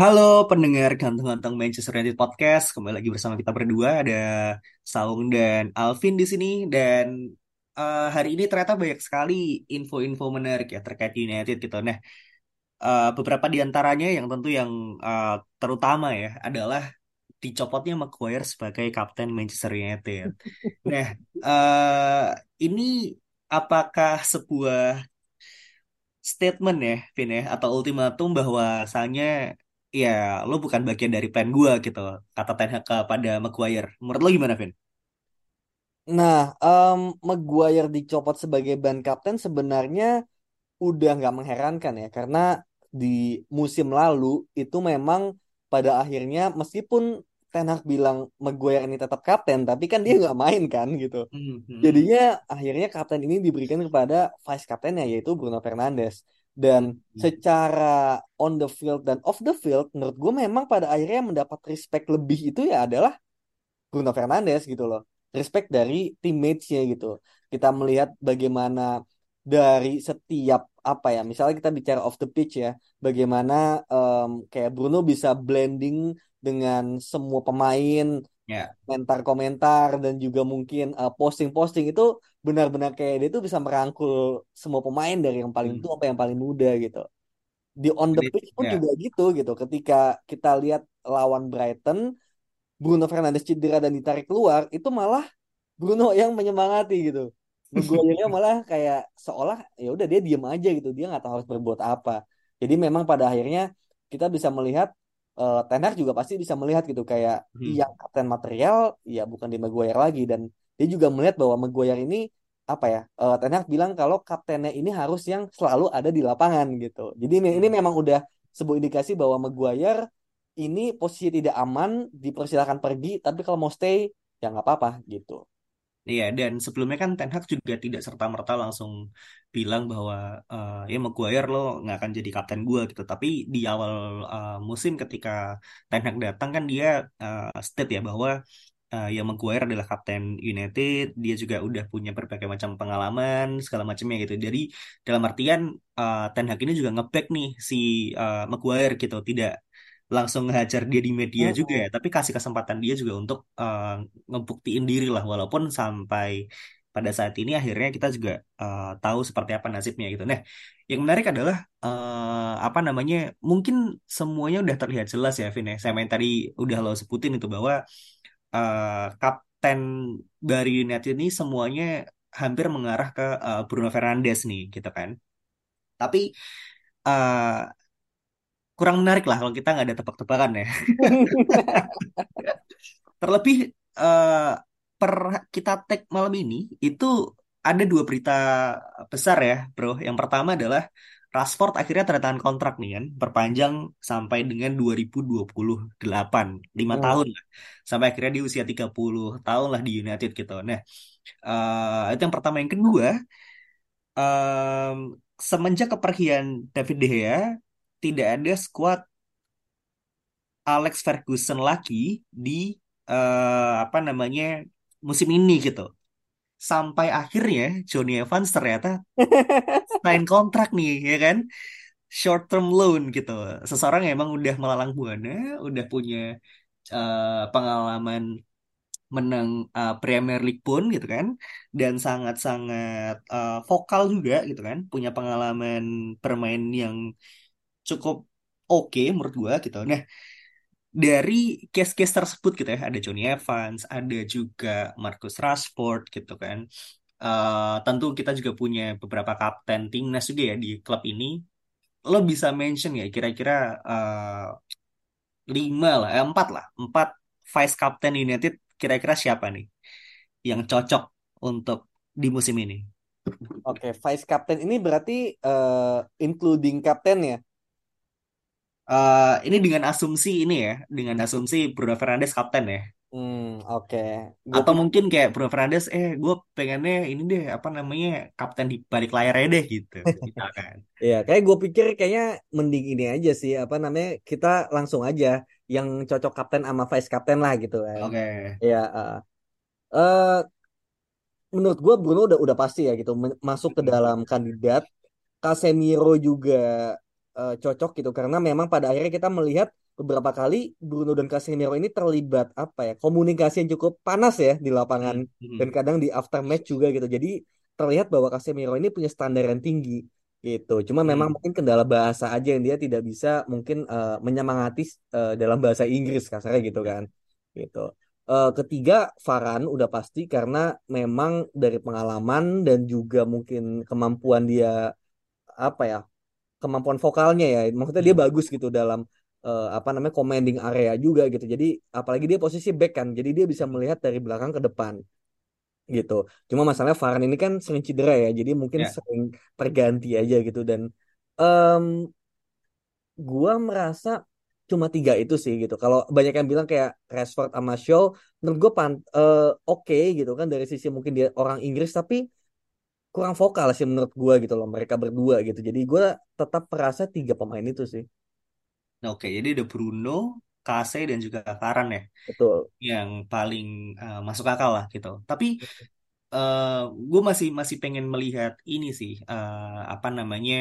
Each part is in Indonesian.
Halo pendengar ganteng-ganteng Manchester United Podcast, kembali lagi bersama kita berdua ada Saung dan Alvin di sini dan eh, hari ini ternyata banyak sekali info-info menarik ya terkait United gitu. Nah, eh, beberapa di antaranya yang tentu yang eh, terutama ya adalah dicopotnya Maguire sebagai kapten Manchester United. Nah, eh, ini apakah sebuah statement ya, Vin ya, atau ultimatum bahwasanya ya lo bukan bagian dari plan gua gitu, kata Ten Hag kepada Maguire. Menurut lo gimana, Vin? Nah, em Maguire dicopot sebagai ban kapten sebenarnya udah nggak mengherankan ya, karena di musim lalu itu memang pada akhirnya meskipun Ten Hag bilang Maguire ini tetap kapten, tapi kan dia nggak main kan gitu. Hmm, Jadinya akhirnya kapten ini diberikan kepada vice kaptennya yaitu Bruno Fernandes. Dan hmm. secara on the field dan off the field, menurut gue memang pada akhirnya yang mendapat respect lebih itu ya adalah Bruno Fernandes gitu loh. Respect dari teammates-nya gitu. Kita melihat bagaimana dari setiap apa ya, misalnya kita bicara off the pitch ya, bagaimana em, kayak Bruno bisa blending dengan semua pemain, Ya, komentar-komentar dan juga mungkin eh, posting-posting itu benar-benar kayak dia tuh bisa merangkul semua pemain dari yang paling tua Hmm. sampai yang paling muda gitu. Di on the pitch pun ya, juga gitu gitu. Ketika kita lihat lawan Brighton, Bruno Fernandes cedera dan ditarik keluar, itu malah Bruno yang menyemangati gitu. Maguire malah kayak seolah ya udah dia diem aja gitu, dia nggak tahu harus berbuat apa. Jadi memang pada akhirnya kita bisa melihat eh Ten Hag juga pasti bisa melihat gitu kayak Hmm. yang kapten material ya bukan di Maguire lagi dan dia juga melihat bahwa Maguire ini apa ya eh Ten Hag bilang kalau kaptennya ini harus yang selalu ada di lapangan gitu. Jadi ini ini Hmm. memang udah sebuah indikasi bahwa Maguire ini posisi tidak aman, dipersilakan pergi, tapi kalau mau stay ya nggak apa-apa gitu. Iya, dan sebelumnya kan Ten Hag juga tidak serta-merta langsung bilang bahwa eh, ya Maguire lo nggak akan jadi kapten gua gitu. Tapi di awal eh, musim ketika Ten Hag datang kan dia eh, state ya bahwa eh, ya Maguire adalah kapten United. Dia juga udah punya berbagai macam pengalaman segala macamnya gitu. Jadi dalam artian eh, Ten Hag ini juga nge-back nih si eh, Maguire gitu. Tidak langsung ngehajar dia di media juga ya, tapi kasih kesempatan dia juga untuk eh, ngebuktiin diri lah walaupun sampai pada saat ini akhirnya kita juga eh, tahu seperti apa nasibnya gitu. Nah, yang menarik adalah eh, apa namanya? Mungkin semuanya udah terlihat jelas ya, Vin ya. Saya main tadi udah lo sebutin itu bahwa eh, kapten dari United ini semuanya hampir mengarah ke eh, Bruno Fernandes nih gitu kan. Tapi eh, kurang menarik lah kalau kita nggak ada tebak-tebakan ya. Terlebih eh, per kita tag malam ini itu ada dua berita besar ya, bro. Yang pertama adalah Rashford akhirnya tanda tangan kontrak nih kan, perpanjang sampai dengan 2028, 5 Hmm. tahun lah. Sampai akhirnya di usia 30 tahun lah di United gitu. Nah, eh, itu yang pertama. Yang kedua, em, semenjak kepergian David De Gea, tidak ada skuad Alex Ferguson lagi di eh, apa namanya musim ini gitu. Sampai akhirnya Johnny Evans ternyata sign kontrak nih ya kan, short term loan gitu. Seseorang yang emang udah melalang buana, udah punya eh, pengalaman menang eh, Premier League pun gitu kan, dan sangat-sangat eh, vokal juga gitu kan, punya pengalaman bermain yang cukup oke menurut gua gitu. Nah, dari case-case tersebut gitu ya ada Johnny Evans ada juga Marcus Rashford gitu kan Eh, tentu kita juga punya beberapa kapten timnas juga ya di klub ini lo bisa mention ya kira-kira eh, lima lah eh, empat lah empat vice captain United kira-kira siapa nih yang cocok untuk di musim ini Oke, vice captain ini berarti eh, including kapten ya? Eh, ini dengan asumsi ini ya, dengan asumsi Bruno Fernandes kapten ya. Hmm, oke. Gue Atau mungkin kayak Bruno Fernandes, eh gue pengennya ini deh, apa namanya, kapten di balik layarnya deh gitu. Misalkan. Iya, kayak gue pikir kayaknya mending ini aja sih, apa namanya, kita langsung aja yang cocok kapten sama vice kapten lah gitu kan. Oke. Iya, eh eh, menurut gue Bruno udah udah pasti ya gitu masuk ke dalam kandidat. Casemiro juga eh, cocok gitu karena memang pada akhirnya kita melihat beberapa kali Bruno dan Casemiro ini terlibat apa ya komunikasi yang cukup panas ya di lapangan Hmm, dan kadang di after match juga gitu. Jadi terlihat bahwa Casemiro ini punya standar yang tinggi gitu. Cuma memang Hmm. mungkin kendala bahasa aja yang dia tidak bisa mungkin eh, menyemangati eh, dalam bahasa Inggris kasarnya gitu kan. Gitu. Eh, ketiga Varane udah pasti karena memang dari pengalaman dan juga mungkin kemampuan dia apa ya kemampuan vokalnya ya. Maksudnya dia Hmm. bagus gitu dalam eh, apa namanya commanding area juga gitu. Jadi apalagi dia posisi back kan. Jadi dia bisa melihat dari belakang ke depan gitu. Cuma masalahnya Varane ini kan sering cedera ya. Jadi mungkin Ya. sering terganti aja gitu. Dan em, gua merasa cuma tiga itu sih gitu. Kalau banyak yang bilang kayak Rashford sama Shaw menurut gue pan eh, oke gitu kan dari sisi mungkin dia orang Inggris. Tapi kurang vokal sih menurut gua gitu loh mereka berdua gitu jadi gua tetap merasa tiga pemain itu sih Oke, jadi ada Bruno, Kase, dan juga Varane ya, betul yang paling eh, masuk akal lah gitu. Tapi gue masih masih pengen melihat ini sih, eh, apa namanya,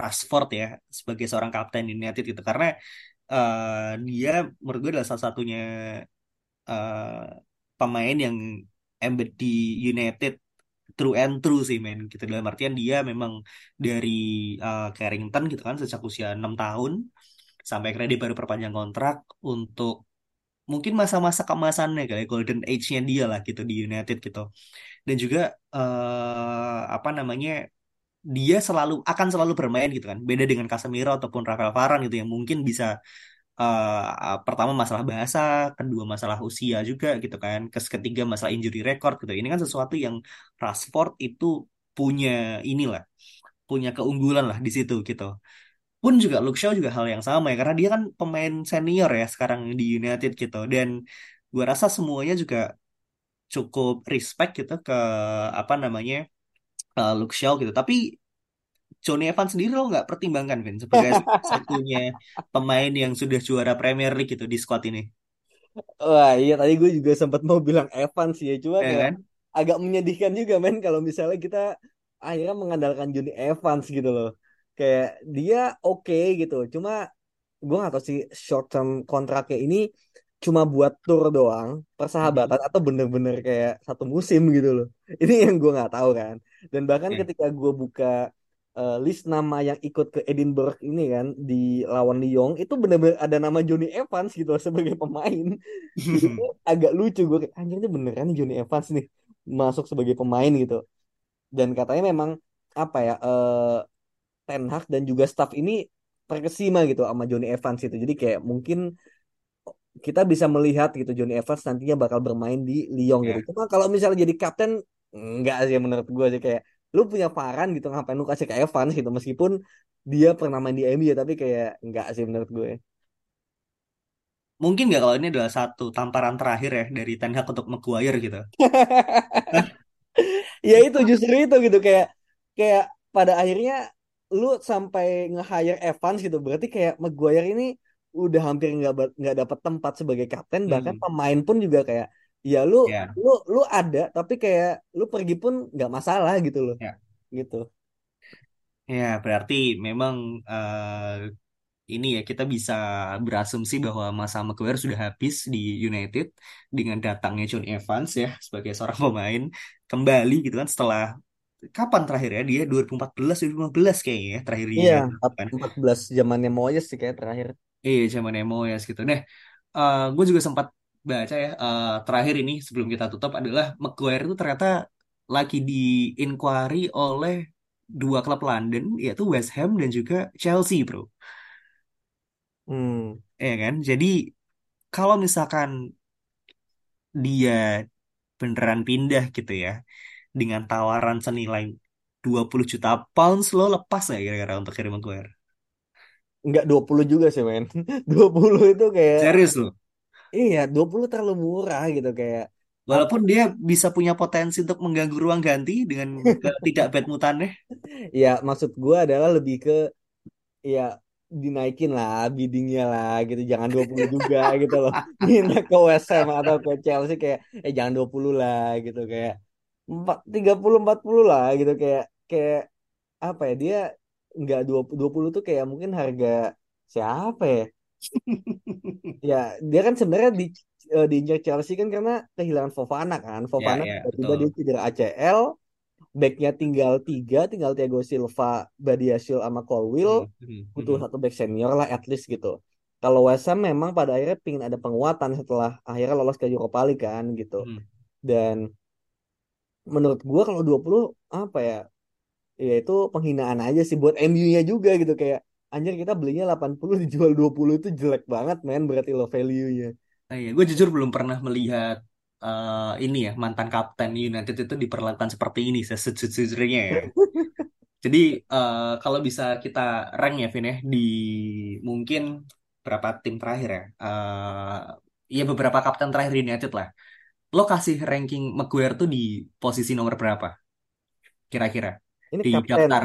Rashford ya, sebagai seorang kapten United gitu. Karena eh, dia menurut gue adalah salah satunya eh, pemain yang embed di United true and true sih men. Gitu. Dalam artian dia memang dari eh, Carrington gitu kan sejak usia enam tahun sampai akhirnya dia baru perpanjang kontrak untuk mungkin masa-masa keemasannya kali ya, golden age-nya dia lah gitu di United gitu. Dan juga eh, apa namanya dia selalu akan selalu bermain gitu kan. Beda dengan Casemiro ataupun Rafael Varane gitu yang mungkin bisa eh, pertama masalah bahasa, kedua masalah usia juga gitu kan, kes ketiga masalah injury record gitu. Ini kan sesuatu yang Rashford itu punya inilah, punya keunggulan lah di situ gitu. Pun juga Luke Shaw juga hal yang sama ya, karena dia kan pemain senior ya sekarang di United gitu. Dan gua rasa semuanya juga cukup respect gitu ke apa namanya eh, Luke Shaw gitu. Tapi Johnny Evans sendiri lo nggak pertimbangkan Vin sebagai satunya pemain yang sudah juara Premier League gitu di squad ini, Wah iya tadi gue juga sempat mau bilang Evan sih ya cuma ya kayak kan? agak menyedihkan juga men kalau misalnya kita akhirnya mengandalkan Johnny Evans gitu loh. Kayak dia oke gitu cuma gue gak tahu sih short term kontraknya ini cuma buat tour doang persahabatan atau bener-bener kayak satu musim gitu loh. Ini yang gue nggak tahu kan. Dan bahkan Ya. ketika gue buka eh, list nama yang ikut ke Edinburgh ini kan di lawan Lyon itu bener-bener ada nama Johnny Evans gitu sebagai pemain tuh agak lucu gue kayak anjir ini beneran Johnny Evans nih masuk sebagai pemain gitu dan katanya memang apa ya eh Ten Hag dan juga staff ini terkesima gitu sama Johnny Evans itu. Jadi kayak mungkin kita bisa melihat gitu Johnny Evans nantinya bakal bermain di Lyon gitu. Ya. Cuma kalau misalnya jadi kapten enggak sih menurut gue sih kayak lu punya Varane gitu ngapain lu kasih ke Evans gitu meskipun dia pernah main di MU ya tapi kayak enggak sih menurut gue. Mungkin nggak kalau ini adalah satu tamparan terakhir ya dari Ten Hag untuk Maguire gitu. Ya itu justru itu gitu kayak kayak pada akhirnya lu sampai nge-hire Evans gitu berarti kayak Maguire ini udah hampir nggak nggak dapat tempat sebagai kapten bahkan Hmm. pemain pun juga kayak ya lu Ya, lu lu ada tapi kayak lu pergi pun nggak masalah gitu loh ya, gitu ya. Berarti memang eh, ini ya kita bisa berasumsi bahwa masa Maguire sudah habis di United dengan datangnya John Evans ya sebagai seorang pemain kembali gitu kan setelah kapan terakhir ya dia 2014 2015 kayaknya ya terakhir iya empat kan. empat belas zamannya Moyes sih kayak terakhir Iya zaman Moyes gitu. Nah, gue juga sempat baca ya eh, terakhir ini sebelum kita tutup adalah Maguire itu ternyata lagi di inquiry oleh dua klub London yaitu West Ham dan juga Chelsea, bro. hmm Ya kan? Jadi kalau misalkan dia beneran pindah gitu ya dengan tawaran senilai 20 juta pounds lo lepas nggak kira-kira untuk Harry Maguire? Nggak 20 juga sih men 20 itu kayak Serius lo? Iya 20 terlalu murah gitu kayak Walaupun dia bisa punya potensi untuk mengganggu ruang ganti dengan tidak bad mutannya. ya maksud gue adalah lebih ke ya dinaikin lah biddingnya lah gitu jangan 20 juga gitu loh minta ke West Ham atau ke Chelsea kayak eh jangan 20 lah gitu kayak empat tiga puluh empat puluh lah gitu kayak kayak apa ya dia nggak dua dua puluh tuh kayak mungkin harga siapa ya ya dia kan sebenarnya di eh, diincar Chelsea kan karena kehilangan Fofana kan. Fofana ya, tiba-tiba betul. dia cedera ACL backnya tinggal tiga tinggal Thiago Silva Badiashile sama Colwill Hmm, hmm, butuh hmm, satu back senior lah at least gitu. Kalau West Ham memang pada akhirnya pingin ada penguatan setelah akhirnya lolos ke Europa League kan gitu. Hmm. dan menurut gua kalau 20 apa ya ya itu penghinaan aja sih buat MU-nya juga gitu. Kayak anjir kita belinya 80 dijual 20 itu jelek banget men berarti lo value-nya. Nah, ya, gue jujur belum pernah melihat eh, ini ya mantan kapten United itu diperlakukan seperti ini sejujurnya ya. Jadi eh, kalau bisa kita rank ya Vin ya di mungkin berapa tim terakhir ya. Eh ya beberapa kapten terakhir United lah. Lo kasih ranking Maguire tuh di posisi nomor berapa kira-kira Ini di kapten. daftar?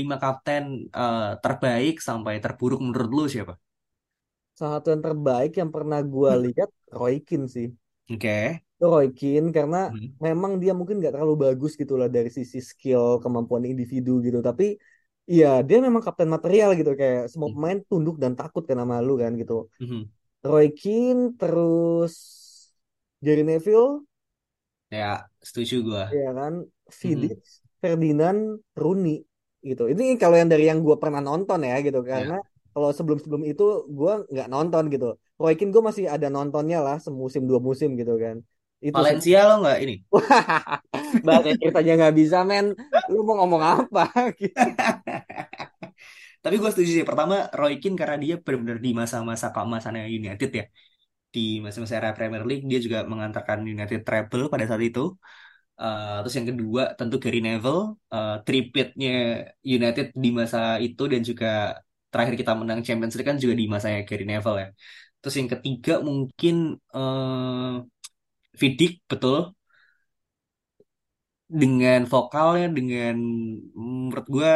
Lima kapten eh, terbaik sampai terburuk menurut lu siapa? salah satu yang terbaik yang pernah gua Hmm. lihat Roy Keane sih. Oke. Itu Roy Keane karena Hmm. memang dia mungkin nggak terlalu bagus gitu lah dari sisi skill kemampuan individu gitu. Tapi iya dia memang kapten material gitu kayak semua Hmm. pemain tunduk dan takut kan sama lu kan gitu. Mhm. Roy Keane terus Gary Neville Ya, setuju gua. ya kan Mhm. Vidic, Ferdinand, Rooney gitu. Ini kalau yang dari yang gue pernah nonton ya gitu Ya. karena kalau sebelum-sebelum itu gue nggak nonton gitu. Roy Keane gue masih ada nontonnya lah semusim dua musim gitu kan. Itu sih. Valencia lo nggak ini? Bahasa ceritanya nggak bisa men. Lu mau ngomong apa? Gitu. Tapi gue setuju sih. Pertama, Roy Keane karena dia benar-benar di masa-masa keemasannya United ya. Di masa-masa era Premier League, dia juga mengantarkan United treble pada saat itu. Eh, terus yang kedua, tentu Gary Neville. eh tripitnya United di masa itu dan juga terakhir kita menang Champions League kan juga di masanya Gary Neville ya. Terus yang ketiga mungkin Vidic, betul. Dengan vokalnya, dengan menurut gue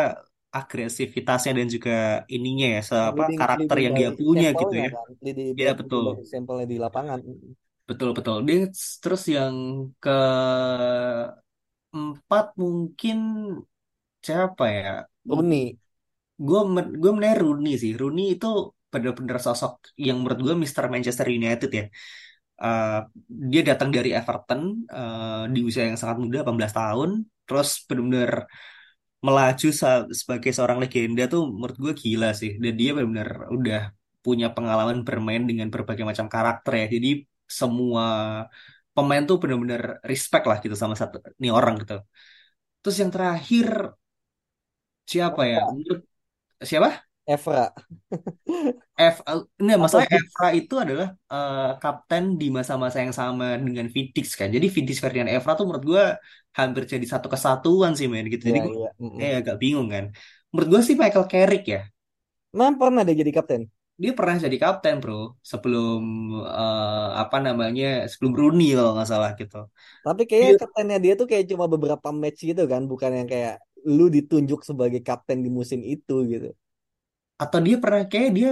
agresivitasnya dan juga ininya ya, apa karakter yang dia punya gitu ya. kan. Iya betul, by example-nya di lapangan. Betul betul. Dia terus yang keempat mungkin siapa ya? Rooney. Gue gue menilai Rooney sih. Rooney itu benar-benar sosok yang menurut gue Mr. Manchester United ya. Eh, dia datang dari Everton eh, di usia yang sangat muda, 18 tahun. Terus benar-benar melaju sa- sebagai seorang legenda tuh menurut gue gila sih. Dan dia benar-benar udah punya pengalaman bermain dengan berbagai macam karakter ya. Jadi semua pemain tuh benar-benar respect lah gitu sama satu nih orang gitu. Terus yang terakhir siapa ya? Menurut siapa? Evra. F, ini masalah. Evra itu adalah eh, kapten di masa-masa yang sama dengan Vidic kan. Jadi Vidic Ferdinand Evra tuh menurut gue hampir jadi satu kesatuan sih men gitu. Jadi Iya, gue iya. Mm-mm. eh, agak bingung kan. Menurut gue sih Michael Carrick ya. Nah, pernah dia jadi kapten. Dia pernah jadi kapten bro sebelum eh, apa namanya sebelum Rooney kalau nggak salah gitu. Tapi kayaknya Dia kaptennya dia tuh kayak cuma beberapa match gitu kan, bukan yang kayak lu ditunjuk sebagai kapten di musim itu gitu. atau dia pernah kayak dia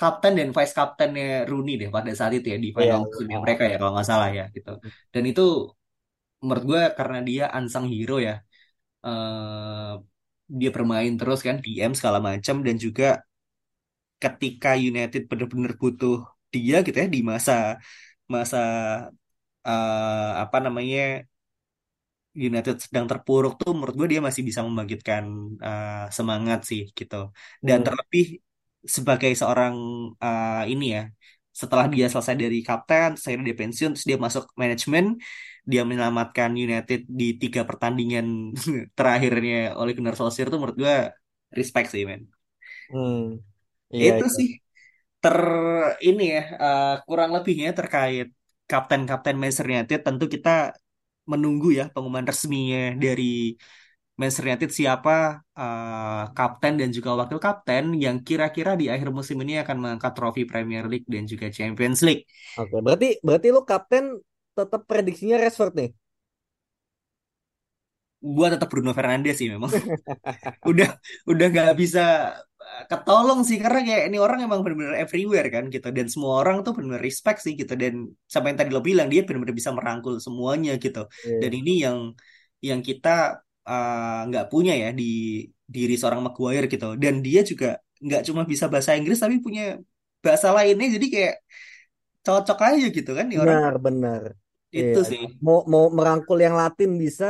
kapten dan vice kaptennya Rooney deh pada saat itu ya di Iya, final musimnya ah, mereka ya kalau nggak salah ya gitu. Dan itu menurut gue karena dia unsung hero ya. eh dia bermain terus kan DM segala macam dan juga ketika United benar-benar butuh dia gitu ya di masa masa eh, apa namanya United sedang terpuruk tuh menurut gue dia masih bisa membangkitkan eh, semangat sih gitu. Dan hmm, terlebih sebagai seorang eh, ini ya, setelah dia selesai dari kapten, saya dia pensiun, terus dia masuk manajemen, dia menyelamatkan United di tiga pertandingan terakhirnya oleh Gunnar Solskjaer tuh menurut gue respect sih men. hmm, iya, Itu iya. sih ter ini ya eh, kurang lebihnya terkait kapten-kapten Manchester United tentu kita menunggu ya pengumuman resminya dari Manchester United siapa eh, kapten dan juga wakil kapten yang kira-kira di akhir musim ini akan mengangkat trofi Premier League dan juga Champions League. Oke, berarti berarti lu kapten tetap prediksinya Rashford nih. Gua tetap Bruno Fernandes sih memang. Udah udah nggak bisa ketolong sih karena kayak ini orang emang benar-benar everywhere kan gitu dan semua orang tuh benar-benar respect sih gitu dan sampai yang tadi lo bilang dia benar-benar bisa merangkul semuanya gitu. Dan Iya. ini yang yang kita uh, nggak punya ya di diri seorang Maguire gitu dan dia juga nggak cuma bisa bahasa Inggris tapi punya bahasa lainnya jadi kayak cocok aja gitu kan nih orang Benar, benar. Iya. itu sih Mau mau merangkul yang Latin bisa,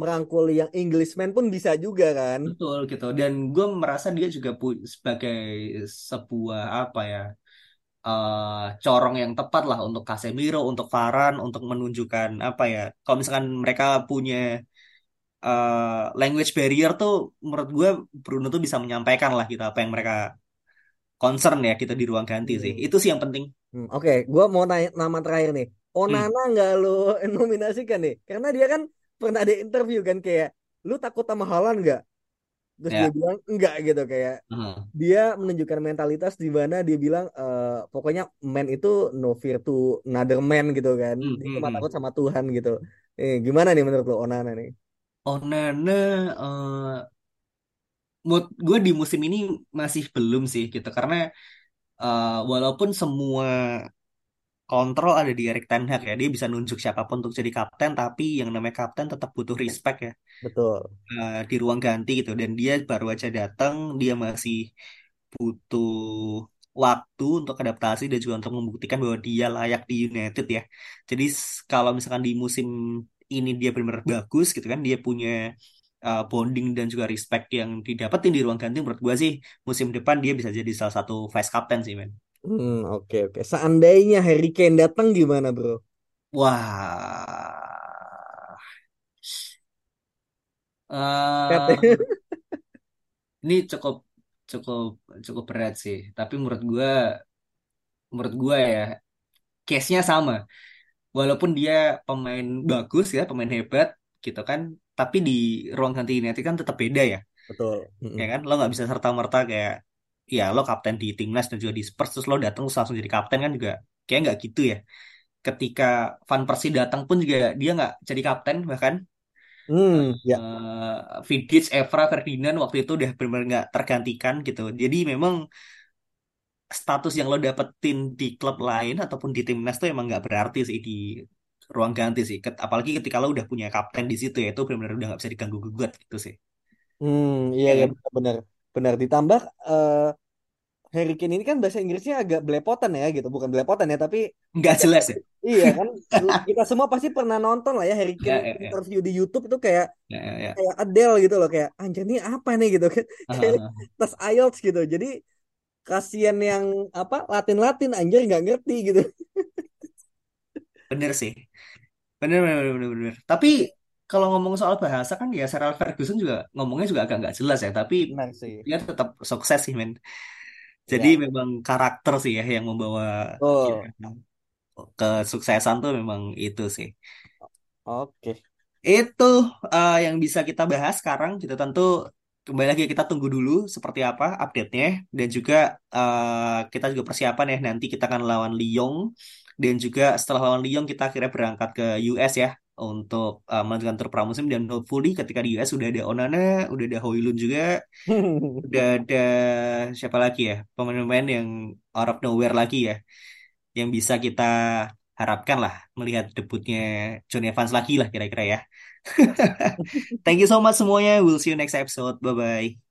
merangkul yang Englishman pun bisa juga kan. betul gitu dan gue merasa dia juga sebagai sebuah apa ya uh, corong yang tepat lah untuk Casemiro untuk Varane untuk menunjukkan apa ya kalau misalkan mereka punya uh, language barrier tuh menurut gue Bruno tuh bisa menyampaikan lah gitu apa yang mereka concern ya kita di ruang ganti sih. Hmm. Itu sih yang penting. Hmm, Oke, gua mau nanya nama terakhir nih. Hmm, Onana nggak lu nominasikan nih? Karena dia kan pernah ada interview kan kayak, lu takut sama Haaland nggak? Terus dia ya. bilang enggak gitu kayak Hmm, dia menunjukkan mentalitas di mana dia bilang eh, pokoknya man itu no fear to another man gitu kan. hmm, Dia hmm, cuma hmm. takut sama Tuhan gitu. Eh, gimana nih menurut lu Onana nih? Onana, eh mood gue di musim ini masih belum sih gitu karena eh, walaupun semua kontrol ada di Erik ten Hag ya dia bisa nunjuk siapa pun untuk jadi kapten tapi yang namanya kapten tetap butuh respect ya Betul. eh, di ruang ganti gitu dan dia baru aja datang dia masih butuh waktu untuk adaptasi dan juga untuk membuktikan bahwa dia layak di United ya. Jadi kalau misalkan di musim ini dia benar-benar bagus gitu kan, dia punya uh, bonding dan juga respect yang didapetin di ruang ganti menurut gua sih musim depan dia bisa jadi salah satu vice captain sih men. Hmm, oke oke. Seandainya Harry Kane datang gimana, Bro? Wah. Eh, ya? ini cukup cukup cukup berat sih. Tapi menurut gua menurut gua ya case-nya sama. walaupun dia pemain bagus ya, pemain hebat gitu kan, tapi di ruang ganti United kan tetap beda ya, Betul. ya Mm-mm. kan? Lo nggak bisa serta-merta kayak ya lo kapten di timnas dan juga di Spurs terus lo datang terus langsung jadi kapten kan juga kayak nggak gitu ya. Ketika Van Persie datang pun juga dia nggak jadi kapten bahkan Hmm, ya. uh, Vidic, Evra, Ferdinand waktu itu udah benar-benar nggak tergantikan gitu. Jadi memang status yang lo dapetin di klub lain ataupun di timnas tuh emang nggak berarti sih di ruang ganti sih. Ket- Apalagi ketika lo udah punya kapten di situ ya itu benar-benar udah nggak bisa diganggu gugat gitu sih. Hmm, iya Ya ya kan? Benar ditambah eh Harry Kane ini kan bahasa Inggrisnya agak belepotan ya gitu, bukan belepotan ya, tapi Nggak jelas ya. iya kan kita semua pasti pernah nonton lah ya Harry Kane Ya, ya, ya, interview di YouTube itu kayak ya, ya, ya. kayak Adele gitu loh kayak anjir ini apa nih gitu kan kayak Ah, tes IELTS gitu. Jadi kasihan yang apa Latin-Latin anjir nggak ngerti gitu. Bener sih. Bener, bener, bener, bener. Tapi kalau ngomong soal bahasa kan ya Alex Ferguson juga ngomongnya juga agak nggak jelas ya. Tapi Benar sih. dia tetap sukses sih men. Jadi Ya. memang karakter sih ya yang membawa Oh, kita kesuksesan tuh memang itu sih. oke. Itu eh, yang bisa kita bahas sekarang. Kita tentu kembali lagi kita tunggu dulu seperti apa update-nya dan juga eh, kita juga persiapan ya nanti kita akan lawan Lyon dan juga setelah lawan Lyon kita akhirnya berangkat ke US ya untuk uh, melanjutkan tur pramusim dan hopefully ketika di US udah ada Onana, udah ada Hoylund juga, udah ada siapa lagi ya pemain-pemain yang out of nowhere lagi ya yang bisa kita harapkan lah melihat debutnya Johnny Evans lagi lah kira-kira ya. Thank you so much semuanya. We'll see you next episode. Bye bye.